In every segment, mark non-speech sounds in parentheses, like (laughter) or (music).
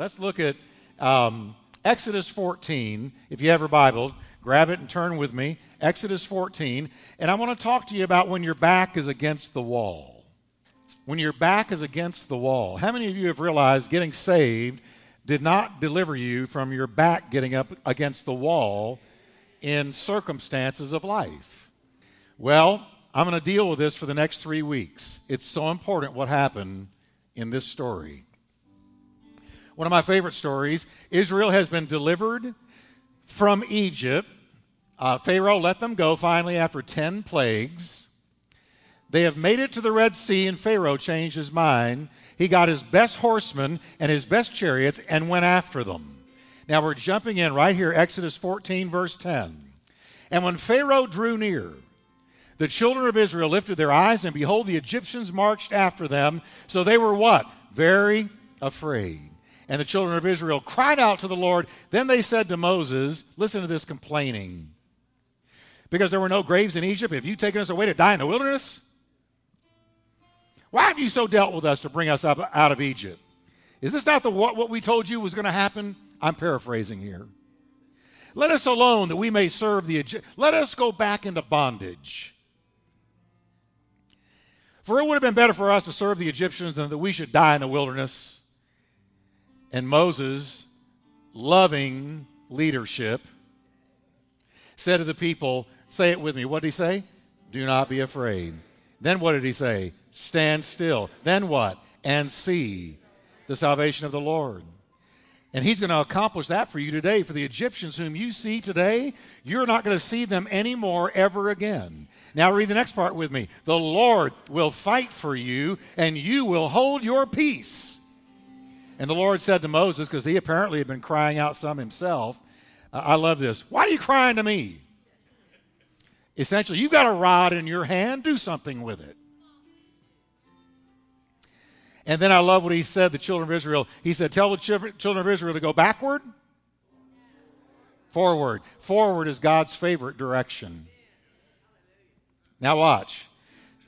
Let's look at um, Exodus 14. If you have your Bible, grab it and turn with me. Exodus 14. And I want to talk to you about when your back is against the wall. When your back is against the wall. How many of you have realized getting saved did not deliver you from your back getting up against the wall in circumstances of life? Well, I'm going to deal with this for the next three weeks. It's so important what happened in this story. One of my favorite stories Israel has been delivered from Egypt. Uh, Pharaoh let them go finally after 10 plagues. They have made it to the Red Sea, and Pharaoh changed his mind. He got his best horsemen and his best chariots and went after them. Now we're jumping in right here, Exodus 14, verse 10. And when Pharaoh drew near, the children of Israel lifted their eyes, and behold, the Egyptians marched after them. So they were what? Very afraid. And the children of Israel cried out to the Lord. Then they said to Moses, Listen to this complaining. Because there were no graves in Egypt, have you taken us away to die in the wilderness? Why have you so dealt with us to bring us up out of Egypt? Is this not the, what, what we told you was going to happen? I'm paraphrasing here. Let us alone that we may serve the Egyptians. Let us go back into bondage. For it would have been better for us to serve the Egyptians than that we should die in the wilderness. And Moses, loving leadership, said to the people, Say it with me. What did he say? Do not be afraid. Then what did he say? Stand still. Then what? And see the salvation of the Lord. And he's going to accomplish that for you today. For the Egyptians whom you see today, you're not going to see them anymore ever again. Now, read the next part with me. The Lord will fight for you, and you will hold your peace. And the Lord said to Moses, because he apparently had been crying out some himself, I love this. Why are you crying to me? Essentially, you've got a rod in your hand, do something with it. And then I love what he said, the children of Israel. He said, Tell the children of Israel to go backward, forward. Forward is God's favorite direction. Now, watch.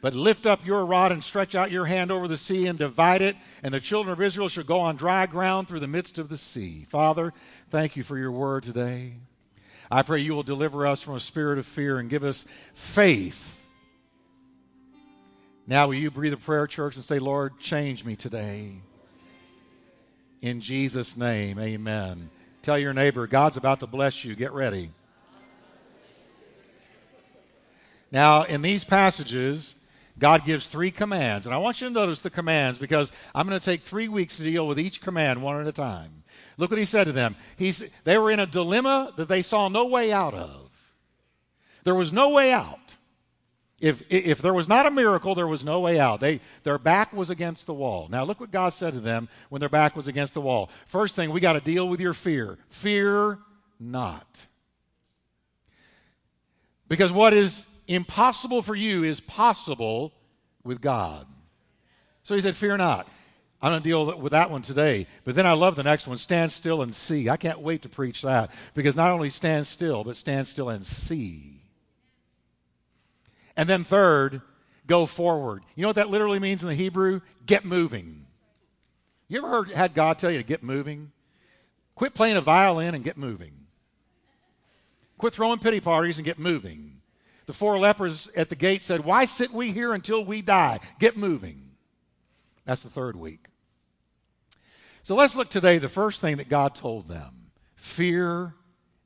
But lift up your rod and stretch out your hand over the sea and divide it, and the children of Israel shall go on dry ground through the midst of the sea. Father, thank you for your word today. I pray you will deliver us from a spirit of fear and give us faith now, will you breathe a prayer, church, and say, Lord, change me today? In Jesus' name, amen. Tell your neighbor, God's about to bless you. Get ready. Now, in these passages, God gives three commands. And I want you to notice the commands because I'm going to take three weeks to deal with each command one at a time. Look what he said to them. He's, they were in a dilemma that they saw no way out of. There was no way out. If, if there was not a miracle, there was no way out. They, their back was against the wall. Now, look what God said to them when their back was against the wall. First thing, we got to deal with your fear. Fear not. Because what is impossible for you is possible with God. So he said, Fear not. I'm going to deal with that one today. But then I love the next one stand still and see. I can't wait to preach that because not only stand still, but stand still and see. And then third, go forward. You know what that literally means in the Hebrew? Get moving. You ever heard had God tell you to get moving? Quit playing a violin and get moving. Quit throwing pity parties and get moving. The four lepers at the gate said, Why sit we here until we die? Get moving. That's the third week. So let's look today, the first thing that God told them fear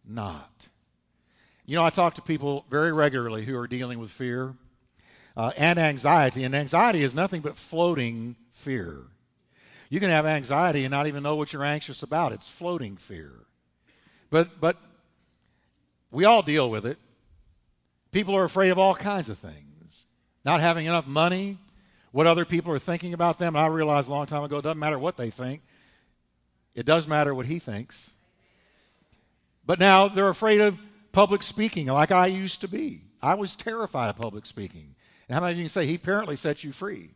not. You know, I talk to people very regularly who are dealing with fear uh, and anxiety, and anxiety is nothing but floating fear. You can have anxiety and not even know what you're anxious about. It's floating fear. But, but we all deal with it. People are afraid of all kinds of things. Not having enough money, what other people are thinking about them. I realized a long time ago it doesn't matter what they think, it does matter what he thinks. But now they're afraid of public speaking like I used to be. I was terrified of public speaking. And how many of you can say he apparently set you free?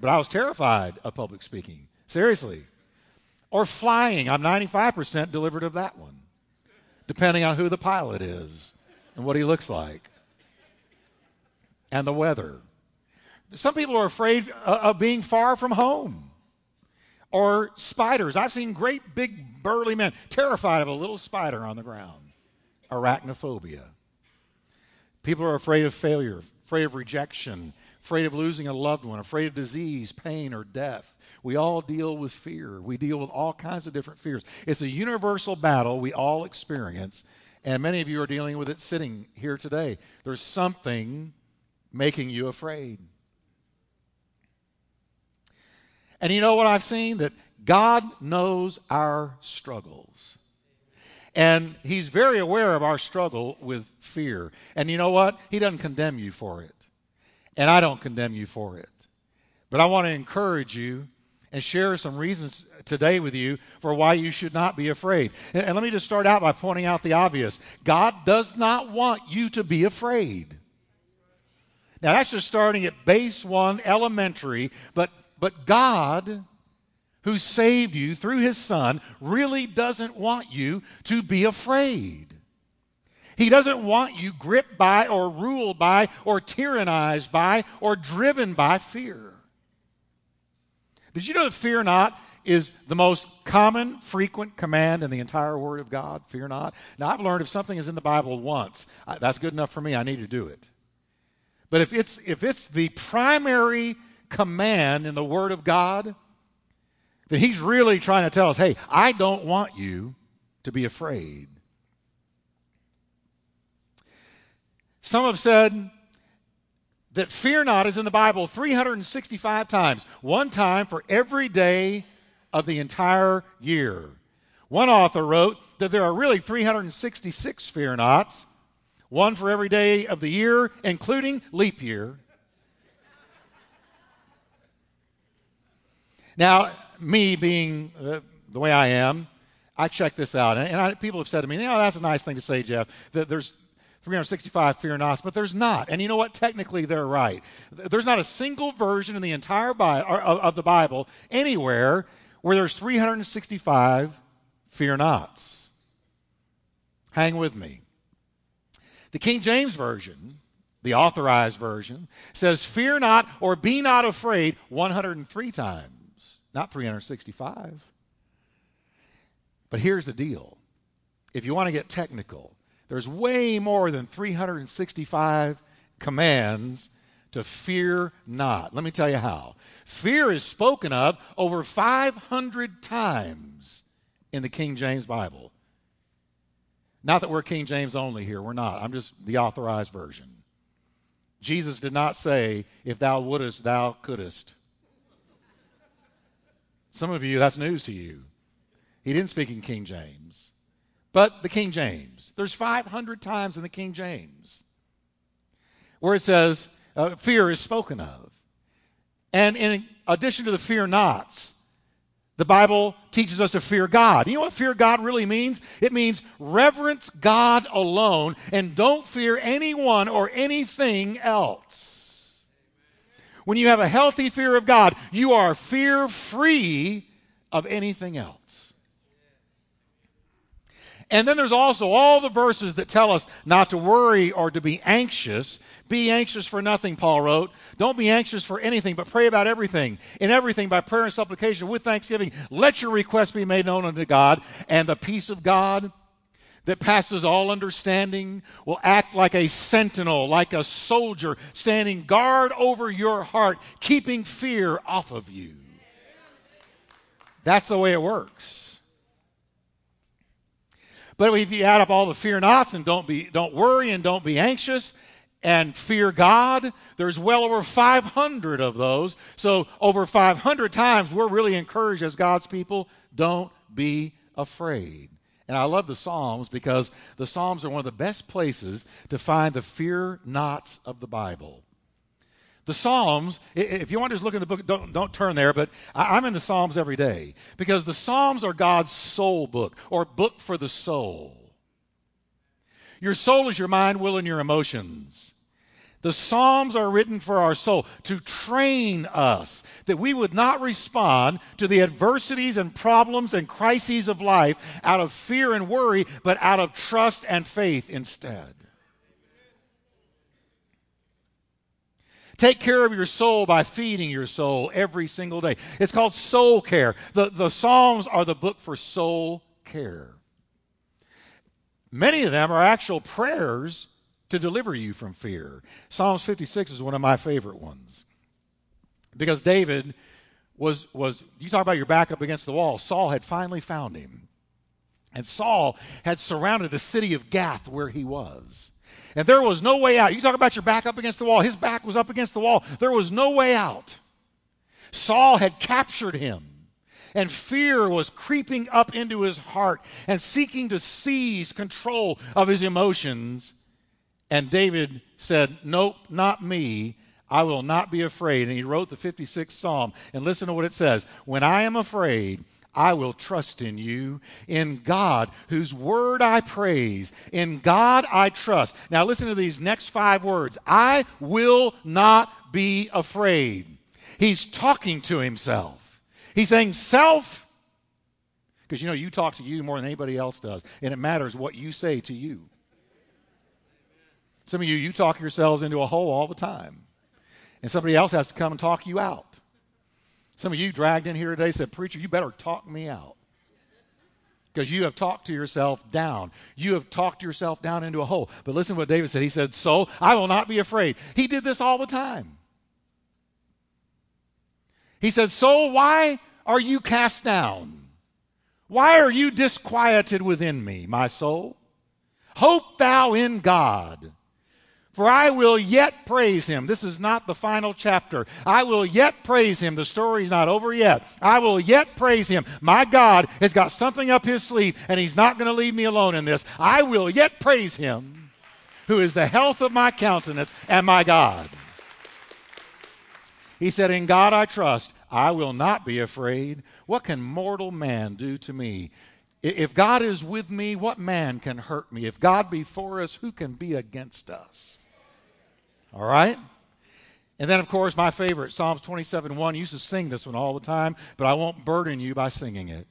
But I was terrified of public speaking. Seriously. Or flying. I'm 95% delivered of that one, depending on who the pilot is and what he looks like and the weather. Some people are afraid of being far from home. or spiders. I've seen great big burly men terrified of a little spider on the ground. Arachnophobia. People are afraid of failure, afraid of rejection, afraid of losing a loved one, afraid of disease, pain, or death. We all deal with fear. We deal with all kinds of different fears. It's a universal battle we all experience, and many of you are dealing with it sitting here today. There's something making you afraid. And you know what I've seen? That God knows our struggles. And He's very aware of our struggle with fear. And you know what? He doesn't condemn you for it. And I don't condemn you for it. But I want to encourage you and share some reasons today with you for why you should not be afraid. And, and, let me just start out by pointing out the obvious God does not want you to be afraid. Now, that's just starting at base one, elementary, but but God, who saved you through his Son, really doesn't want you to be afraid. He doesn't want you gripped by or ruled by or tyrannized by or driven by fear. Did you know that fear not is the most common, frequent command in the entire Word of God? Fear not. Now, I've learned if something is in the Bible once, that's good enough for me. I need to do it. But if it's, if it's the primary command in the Word of God, then He's really trying to tell us hey, I don't want you to be afraid. Some have said that fear not is in the Bible 365 times, one time for every day of the entire year. One author wrote that there are really 366 fear nots, one for every day of the year, including leap year. Now, me being uh, the way I am, I check this out. And, I, people have said to me, you know, that's a nice thing to say, Jeff, that there's 365 fear nots, but there's not. And you know what? Technically, they're right. There's not a single version in the entire Bible, of the Bible anywhere where there's 365 fear nots. Hang with me. The King James Version, the authorized version, says, Fear not or be not afraid 103 times not 365. But here's the deal if you want to get technical, there's way more than 365 commands to fear not. Let me tell you how. Fear is spoken of over 500 times in the King James Bible. Not that we're King James only here, we're not. I'm just the authorized version. Jesus did not say, If thou wouldest, thou couldest. Some of you, that's news to you. He didn't speak in King James, but the King James. There's 500 times in the King James where it says uh, fear is spoken of. And in addition to the fear nots, the Bible teaches us to fear God. You know what fear God really means? It means reverence God alone and don't fear anyone or anything else. When you have a healthy fear of God, you are fear free of anything else. And then there's also all the verses that tell us not to worry or to be anxious. Be anxious for nothing, Paul wrote. Don't be anxious for anything, but pray about everything. In everything, by prayer and supplication, with thanksgiving, let your requests be made known unto God, and the peace of God, that passes all understanding will act like a sentinel, like a soldier, standing guard over your heart, keeping fear off of you. That's the way it works. But if you add up all the fear nots and don't be don't worry and don't be anxious and fear God, there's well over 500 of those. So over 500 times we're really encouraged as God's people, don't be afraid. And I love the Psalms because the Psalms are one of the best places to find the fear nots of the Bible. The Psalms, if you want to just look in the book, don't, don't turn there, but I'm in the Psalms every day because the Psalms are God's soul book or book for the soul. Your soul is your mind, will, and your emotions. The Psalms are written for our soul to train us that we would not respond to the adversities and problems and crises of life out of fear and worry, but out of trust and faith instead. Take care of your soul by feeding your soul every single day. It's called soul care. The, the Psalms are the book for soul care. Many of them are actual prayers to deliver you from fear. Psalms 56 is one of my favorite ones. Because David was, was you talk about your back up against the wall, Saul had finally found him. And Saul had surrounded the city of Gath where he was. And there was no way out. You talk about your back up against the wall. His back was up against the wall. There was no way out. Saul had captured him. And fear was creeping up into his heart and seeking to seize control of his emotions. And David said, Nope, not me. I will not be afraid. And he wrote the 56th Psalm. And listen to what it says When I am afraid, I will trust in you, in God, whose word I praise. In God I trust. Now, listen to these next five words I will not be afraid. He's talking to himself. He's saying, Self, because you know, you talk to you more than anybody else does, and it matters what you say to you. Some of you, you talk yourselves into a hole all the time, and somebody else has to come and talk you out. Some of you dragged in here today said, Preacher, you better talk me out. Because you have talked to yourself down. You have talked yourself down into a hole. But listen to what David said. He said, So I will not be afraid. He did this all the time. He said, So why are you cast down? Why are you disquieted within me, my soul? Hope thou in God. For I will yet praise him. This is not the final chapter. I will yet praise him. The story's not over yet. I will yet praise him. My God has got something up his sleeve, and he's not going to leave me alone in this. I will yet praise him, who is the health of my countenance and my God. He said, In God I trust. I will not be afraid. What can mortal man do to me? If God is with me, what man can hurt me? If God be for us, who can be against us? All right? And then, of course, my favorite, Psalms 27 1. used to sing this one all the time, but I won't burden you by singing it.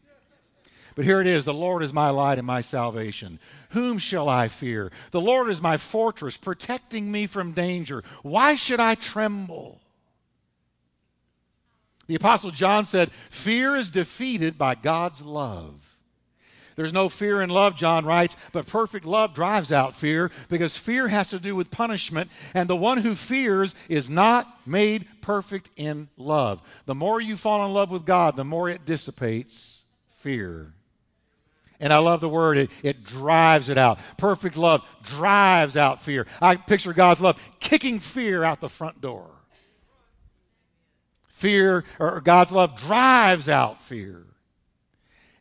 But here it is The Lord is my light and my salvation. Whom shall I fear? The Lord is my fortress, protecting me from danger. Why should I tremble? The Apostle John said, Fear is defeated by God's love. There's no fear in love, John writes, but perfect love drives out fear because fear has to do with punishment, and the one who fears is not made perfect in love. The more you fall in love with God, the more it dissipates fear. And I love the word, it, it drives it out. Perfect love drives out fear. I picture God's love kicking fear out the front door. Fear, or God's love drives out fear.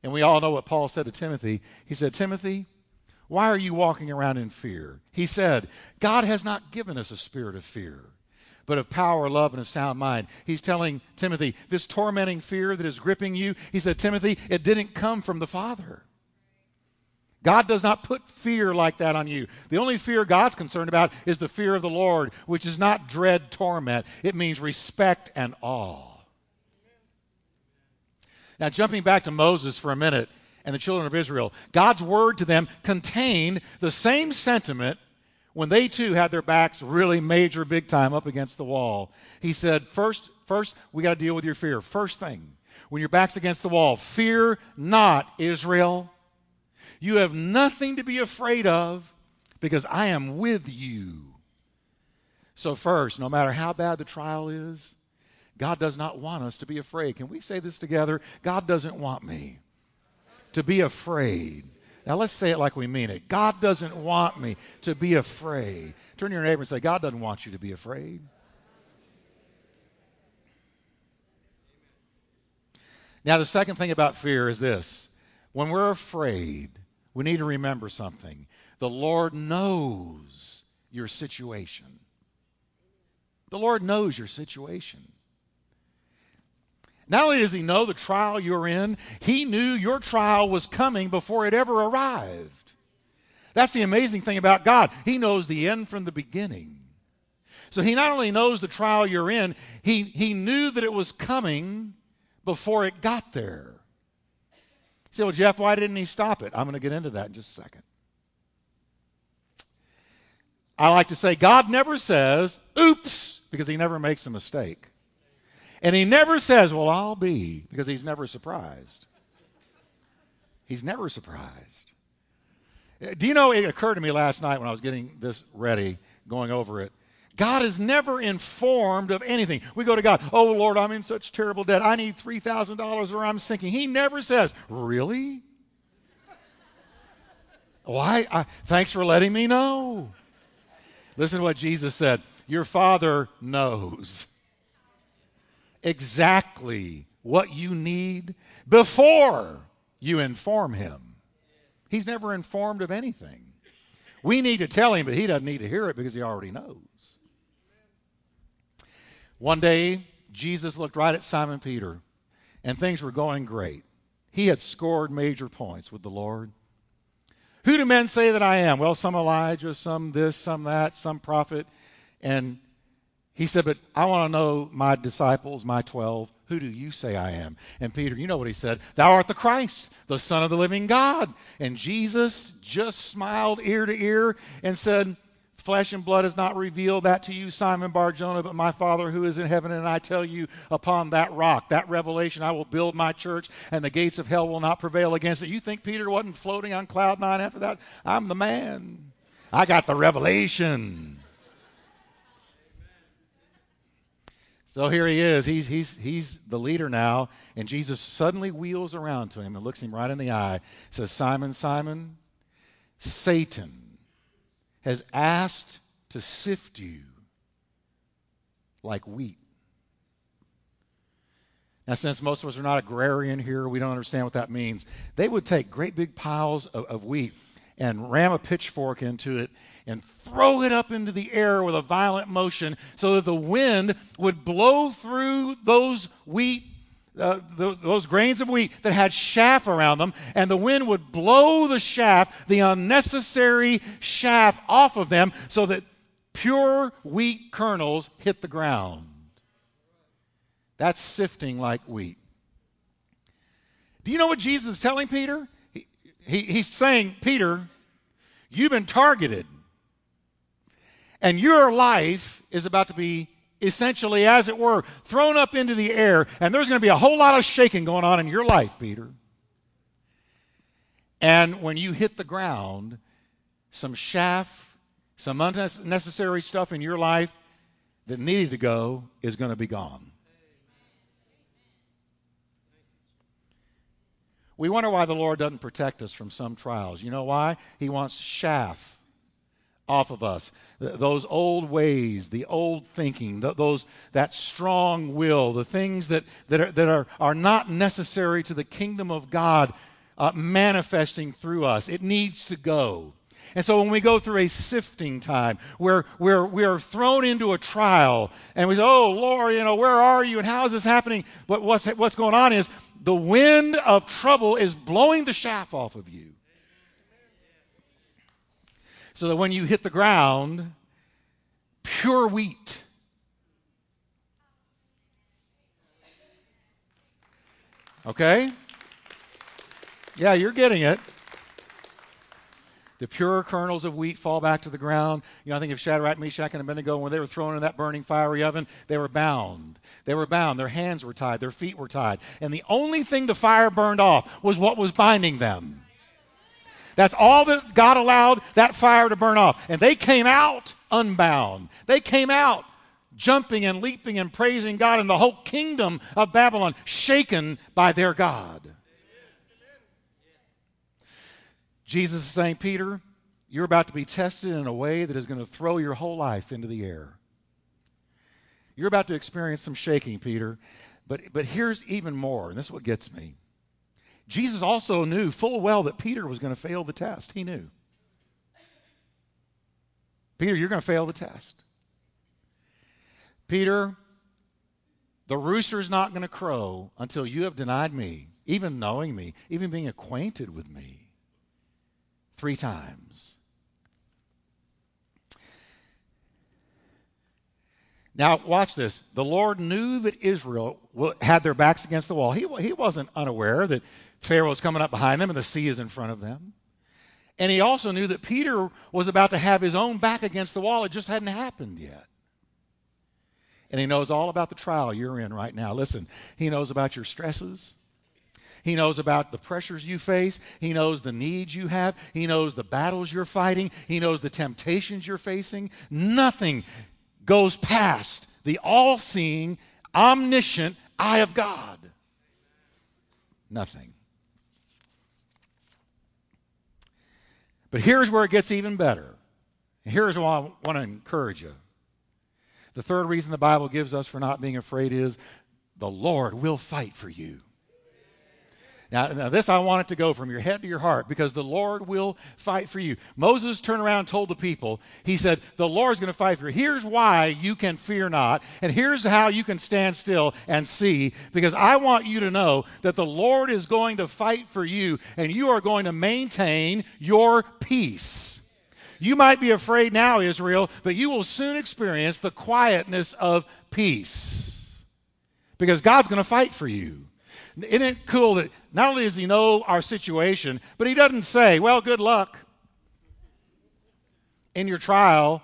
And we all know what Paul said to Timothy. He said, Timothy, why are you walking around in fear? He said, God has not given us a spirit of fear, but of power, love, and a sound mind. He's telling Timothy, this tormenting fear that is gripping you, he said, Timothy, it didn't come from the Father. God does not put fear like that on you. The only fear God's concerned about is the fear of the Lord, which is not dread torment. It means respect and awe. Now, jumping back to Moses for a minute and the children of Israel, God's word to them contained the same sentiment when they too had their backs really major, big time up against the wall. He said, First, first we got to deal with your fear. First thing, when your back's against the wall, fear not, Israel. You have nothing to be afraid of because I am with you. So, first, no matter how bad the trial is, God does not want us to be afraid. Can we say this together? God doesn't want me to be afraid. Now let's say it like we mean it. God doesn't want me to be afraid. Turn to your neighbor and say, God doesn't want you to be afraid. Now, the second thing about fear is this when we're afraid, we need to remember something. The Lord knows your situation. The Lord knows your situation. Not only does he know the trial you're in, he knew your trial was coming before it ever arrived. That's the amazing thing about God. He knows the end from the beginning. So he not only knows the trial you're in, he, he knew that it was coming before it got there. You say, well, Jeff, why didn't he stop it? I'm going to get into that in just a second. I like to say, God never says, oops, because he never makes a mistake. And he never says, Well, I'll be, because he's never surprised. He's never surprised. Uh, do you know, it occurred to me last night when I was getting this ready, going over it. God is never informed of anything. We go to God, oh Lord, I'm in such terrible debt. I need $3,000 or I'm sinking. He never says, Really? Why? I, thanks for letting me know. Listen to what Jesus said Your Father knows exactly what you need before you inform Him. He's never informed of anything. We need to tell Him, but He doesn't need to hear it because He already knows. One day, Jesus looked right at Simon Peter, and things were going great. He had scored major points with the Lord. Who do men say that I am? Well, some Elijah, some this, some that, some prophet. And he said, But I want to know my disciples, my 12. Who do you say I am? And Peter, you know what he said? Thou art the Christ, the Son of the living God. And Jesus just smiled ear to ear and said, Flesh and blood has not revealed that to you, Simon Barjona, but my Father who is in heaven. And I tell you, upon that rock, that revelation, I will build my church, and the gates of hell will not prevail against it. You think Peter wasn't floating on cloud nine after that? I'm the man. I got the revelation. So here he is. He's, he's, he's the leader now. And Jesus suddenly wheels around to him and looks him right in the eye. Says, Simon, Simon, Satan has asked to sift you like wheat. Now, since most of us are not agrarian here, we don't understand what that means. They would take great big piles of, of wheat and ram a pitchfork into it and throw it up into the air with a violent motion so that the wind would blow through those wheat uh, those, those, grains of wheat that had chaff around them, and the wind would blow the chaff, the unnecessary chaff, off of them so that pure wheat kernels hit the ground. That's sifting like wheat. Do you know what Jesus is telling Peter? He, he, he's saying, Peter, you've been targeted, and your life is about to be essentially, as it were, thrown up into the air, and there's going to be a whole lot of shaking going on in your life, Peter. And when you hit the ground, some chaff, some unnecessary stuff in your life that needed to go is going to be gone. We wonder why the Lord doesn't protect us from some trials. You know why? He wants chaff off of us. Those old ways, the old thinking, those, that strong will, the things that, that, are, that are, are not necessary to the kingdom of God uh, manifesting through us. It needs to go. And so when we go through a sifting time where we're, we're thrown into a trial and we say, oh, Lord, you know, where are you and how is this happening? But what's, what's going on is the wind of trouble is blowing the chaff off of you so that when you hit the ground, pure wheat. Okay? Yeah, you're getting it. The pure kernels of wheat fall back to the ground. You know, I think of Shadrach, Meshach, and Abednego, when they were thrown in that burning fiery oven, they were bound. They were bound. Their hands were tied. Their feet were tied. And the only thing the fire burned off was what was binding them. That's all that God allowed that fire to burn off. And they came out unbound. They came out jumping and leaping and praising God, and the whole kingdom of Babylon shaken by their God. Jesus is saying, Peter, you're about to be tested in a way that is going to throw your whole life into the air. You're about to experience some shaking, Peter. But, but here's even more, and this is what gets me. Jesus also knew full well that Peter was going to fail the test. He knew. Peter, you're going to fail the test. Peter, the rooster's not going to crow until you have denied me, even knowing me, even being acquainted with me, three times. Now, watch this. The Lord knew that Israel had their backs against the wall. He, he wasn't unaware that Pharaoh is coming up behind them and the sea is in front of them. And he also knew that Peter was about to have his own back against the wall. It just hadn't happened yet. And He knows all about the trial you're in right now. Listen, He knows about your stresses. He knows about the pressures you face. He knows the needs you have. He knows the battles you're fighting. He knows the temptations you're facing. Nothing goes past the all seeing, omniscient eye of God. Nothing. But here's where it gets even better. Here's what I want to encourage you. The third reason the Bible gives us for not being afraid is the Lord will fight for you. Now, now, this I want it to go from your head to your heart because the Lord will fight for you. Moses turned around and told the people, he said, The Lord's going to fight for you. Here's why you can fear not, and here's how you can stand still and see, because I want you to know that the Lord is going to fight for you, and you are going to maintain your peace. You might be afraid now, Israel, but you will soon experience the quietness of peace because God's going to fight for you. Isn't it cool that not only does he know our situation, but he doesn't say, well, good luck in your trial.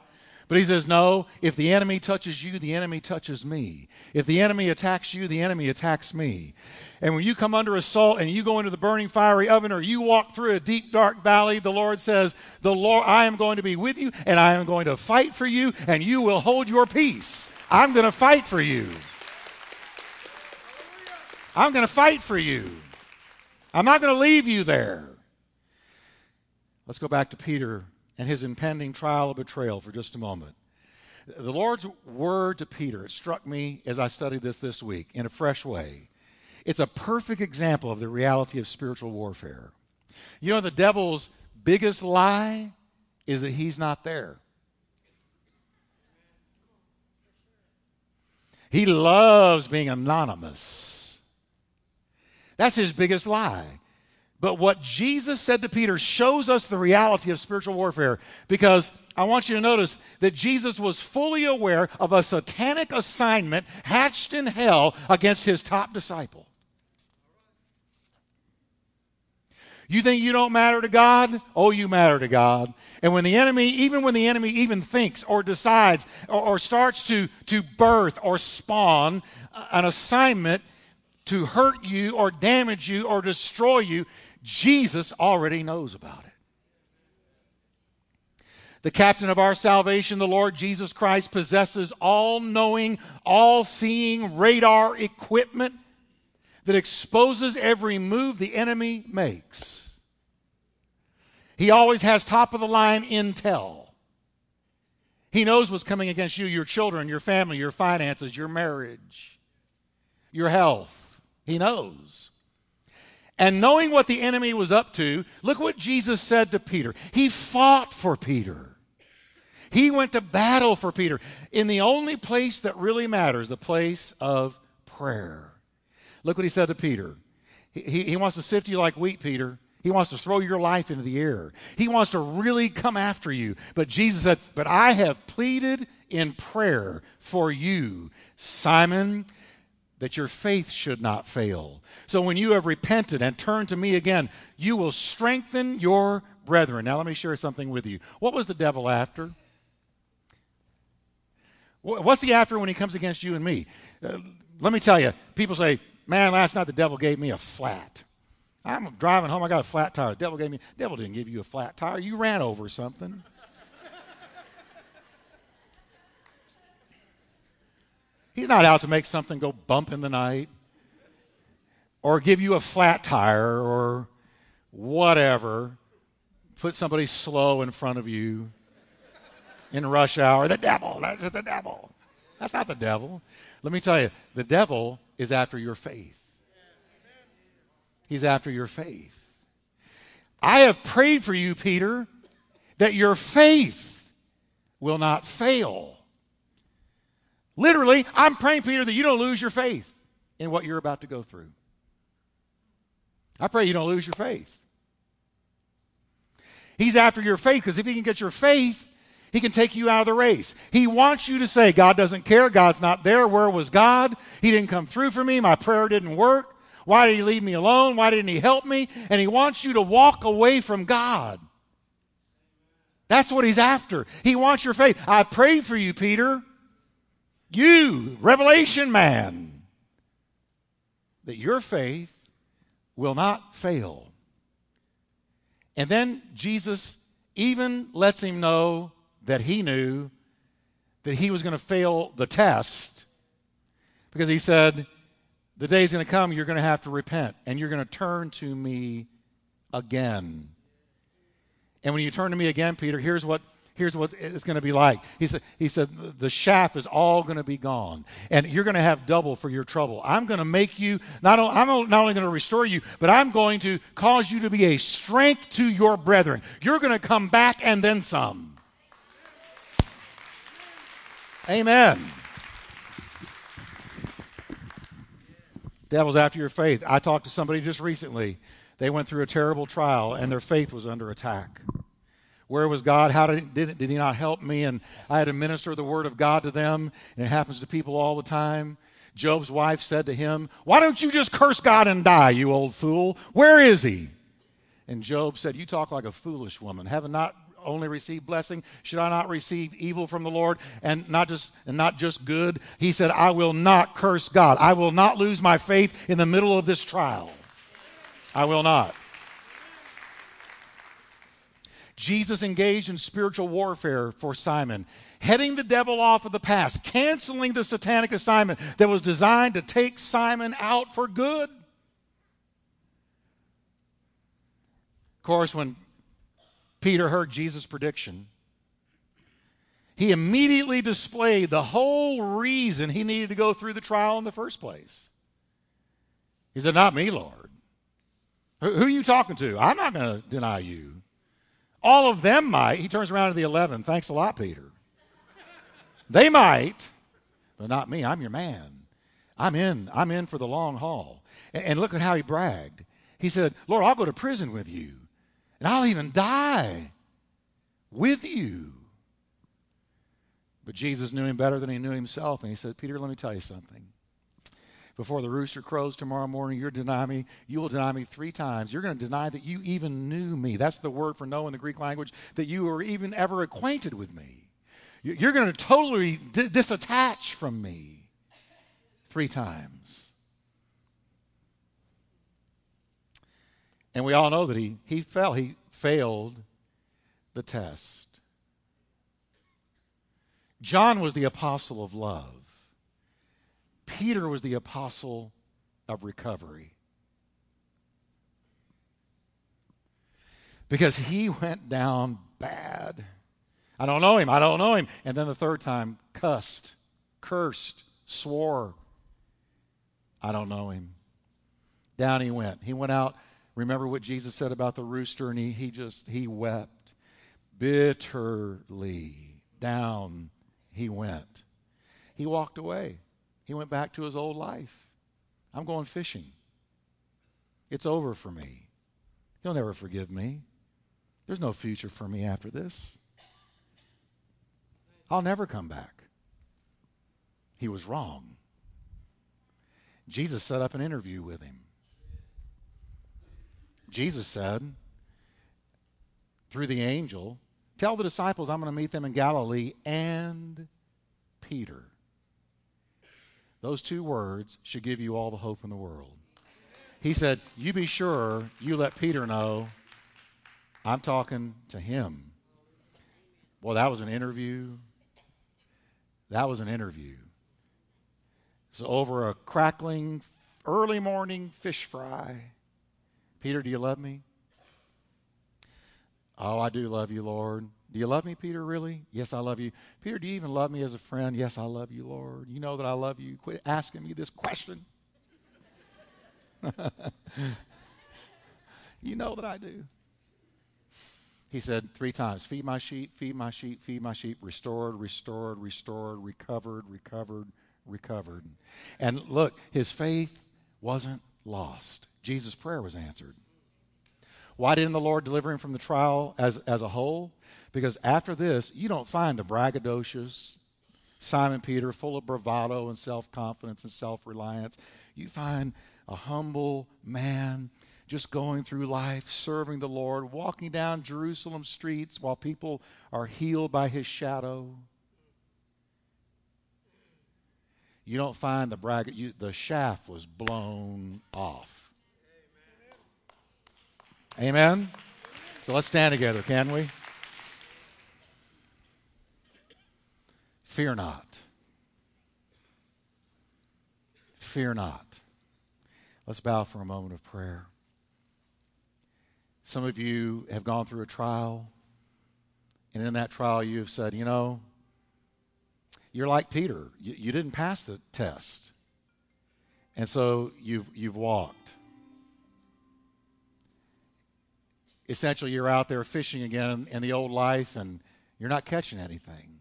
But he says, no, if the enemy touches you, the enemy touches me. If the enemy attacks you, the enemy attacks me. And when you come under assault and you go into the burning fiery oven or you walk through a deep dark valley, the Lord says, "The Lord I am going to be with you and I am going to fight for you and you will hold your peace. I'm going to fight for you." I'm going to fight for you. I'm not going to leave you there. Let's go back to Peter and his impending trial of betrayal for just a moment. The Lord's word to Peter, it struck me as I studied this this week in a fresh way. It's a perfect example of the reality of spiritual warfare. You know, the devil's biggest lie is that he's not there. He loves being anonymous. That's his biggest lie. But what Jesus said to Peter shows us the reality of spiritual warfare because I want you to notice that Jesus was fully aware of a satanic assignment hatched in hell against his top disciple. You think you don't matter to God? Oh, you matter to God. And when the enemy, even when the enemy even thinks or decides or, or starts to, to birth or spawn an assignment to hurt you or damage you or destroy you, Jesus already knows about it. The captain of our salvation, the Lord Jesus Christ, possesses all knowing, all seeing radar equipment that exposes every move the enemy makes. He always has top of the line intel. He knows what's coming against you, your children, your family, your finances, your marriage, your health. He knows. And knowing what the enemy was up to, look what Jesus said to Peter. He fought for Peter. He went to battle for Peter in the only place that really matters, the place of prayer. Look what he said to Peter. He, he, he wants to sift you like wheat, Peter. He wants to throw your life into the air. He wants to really come after you. But Jesus said, But I have pleaded in prayer for you, Simon, that your faith should not fail. So when you have repented and turned to me again, you will strengthen your brethren. Now, let me share something with you. What was the devil after? What's he after when he comes against you and me? Uh, let me tell you, people say, man, last night the devil gave me a flat. I'm driving home, I got a flat tire. The devil gave me, devil didn't give you a flat tire. You ran over something. He's not out to make something go bump in the night or give you a flat tire or whatever. Put somebody slow in front of you in rush hour. The devil. That's the devil. That's not the devil. Let me tell you, the devil is after your faith. He's after your faith. I have prayed for you, Peter, that your faith will not fail. Literally, I'm praying, Peter, that you don't lose your faith in what you're about to go through. I pray you don't lose your faith. He's after your faith because if he can get your faith, he can take you out of the race. He wants you to say, God doesn't care. God's not there. Where was God? He didn't come through for me. My prayer didn't work. Why did he leave me alone? Why didn't he help me? And he wants you to walk away from God. That's what he's after. He wants your faith. I prayed for you, Peter you, Revelation man, that your faith will not fail. And then Jesus even lets him know that he knew that he was going to fail the test because he said, The day is going to come, you're going to have to repent and you're going to turn to me again. And when you turn to me again, Peter, here's what here's what it's going to be like. He said, he said, the shaft is all going to be gone, and you're going to have double for your trouble. I'm going to make you, not, I'm not only going to restore you, but I'm going to cause you to be a strength to your brethren. You're going to come back and then some. Amen. Devil's after your faith. I talked to somebody just recently. They went through a terrible trial, and their faith was under attack. Where was God? How did, did, did He not help me? And I had to minister the word of God to them, and it happens to people all the time. Job's wife said to him, Why don't you just curse God and die, you old fool? Where is He? And Job said, You talk like a foolish woman. Have not only received blessing, should I not receive evil from the Lord and not just and not just good? He said, I will not curse God. I will not lose my faith in the middle of this trial. I will not. Jesus engaged in spiritual warfare for Simon, heading the devil off of the path, canceling the satanic assignment that was designed to take Simon out for good. Of course, when Peter heard Jesus' prediction, he immediately displayed the whole reason he needed to go through the trial in the first place. He said, Not me, Lord. Who, who are you talking to? I'm not going to deny you. All of them might. He turns around to the 11. Thanks a lot, Peter. They might, but not me. I'm your man. I'm in. I'm in for the long haul. And, and look at how he bragged. He said, Lord, I'll go to prison with you, and I'll even die with you. But Jesus knew him better than he knew himself, and he said, Peter, let me tell you something before the rooster crows tomorrow morning, you'll deny me. You will deny me three times. You're going to deny that you even knew me. That's the word for know in the Greek language, that you were even ever acquainted with me. You're going to totally disattach from me three times. And we all know that he, he fell. He failed the test. John was the apostle of love. Peter was the apostle of recovery. Because he went down bad. I don't know him. I don't know him. And then the third time, cussed, cursed, swore. I don't know him. Down he went. He went out. Remember what Jesus said about the rooster, and he, he just, he wept bitterly. Down he went. He walked away. He went back to his old life. I'm going fishing. It's over for me. He'll never forgive me. There's no future for me after this. I'll never come back. He was wrong. Jesus set up an interview with him. Jesus said, through the angel, Tell the disciples I'm going to meet them in Galilee and Peter. Those two words should give you all the hope in the world. He said, You be sure you let Peter know I'm talking to him. Well, that was an interview. That was an interview. So, over a crackling early morning fish fry, Peter, do you love me? Oh, I do love you, Lord. Do you love me, Peter, really? Yes, I love you. Peter, do you even love me as a friend? Yes, I love you, Lord. You know that I love you. Quit asking me this question. (laughs) you know that I do. He said three times Feed my sheep, feed my sheep, feed my sheep. Restored, restored, restored, recovered, recovered, recovered. And look, his faith wasn't lost. Jesus' prayer was answered. Why didn't the Lord deliver him from the trial as, as a whole? Because after this, you don't find the braggadocious Simon Peter full of bravado and self confidence and self reliance. You find a humble man just going through life, serving the Lord, walking down Jerusalem streets while people are healed by his shadow. you don't find the bracket, the shaft was blown off. Amen? So let's stand together, can we? Fear not. Fear not. Let's bow for a moment of prayer. Some of you have gone through a trial, and in that trial, you have said, you know, you're like Peter. You, you didn't pass the test. And so you've, you've walked. Essentially, you're out there fishing again in, the old life and you're not catching anything.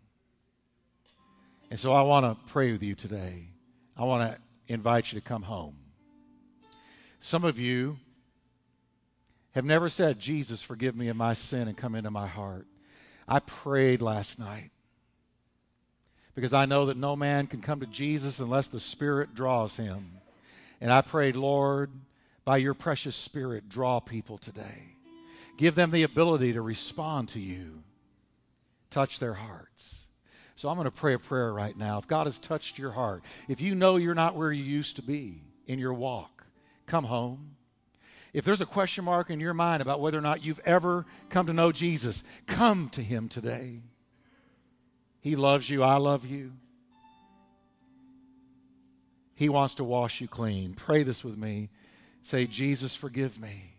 And so I want to pray with you today. I want to invite you to come home. Some of you have never said, Jesus, forgive me of my sin and come into my heart. I prayed last night because I know that no man can come to Jesus unless the Spirit draws him. And I prayed, Lord, by your precious Spirit, draw people today. Give them the ability to respond to you, touch their hearts. So I'm going to pray a prayer right now. If God has touched your heart, if you know you're not where you used to be in your walk, come home. If there's a question mark in your mind about whether or not you've ever come to know Jesus, come to Him today. He loves you. I love you. He wants to wash you clean. Pray this with me. Say, Jesus, forgive me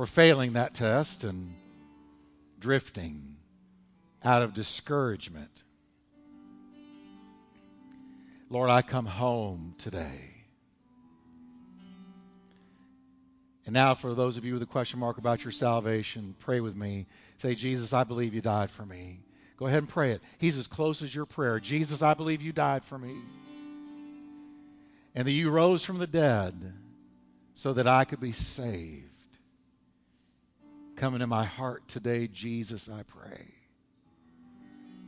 for failing that test and drifting out of discouragement. Lord, I come home today. And now, for those of you with a question mark about your salvation, pray with me. Say, Jesus, I believe you died for me. Go ahead and pray it. He's as close as your prayer. Jesus, I believe you died for me. And that you rose from the dead so that I could be saved. Come into my heart today, Jesus, I pray.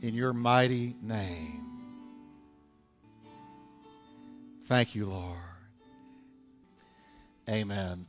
In your mighty name. Thank you, Lord. Amen.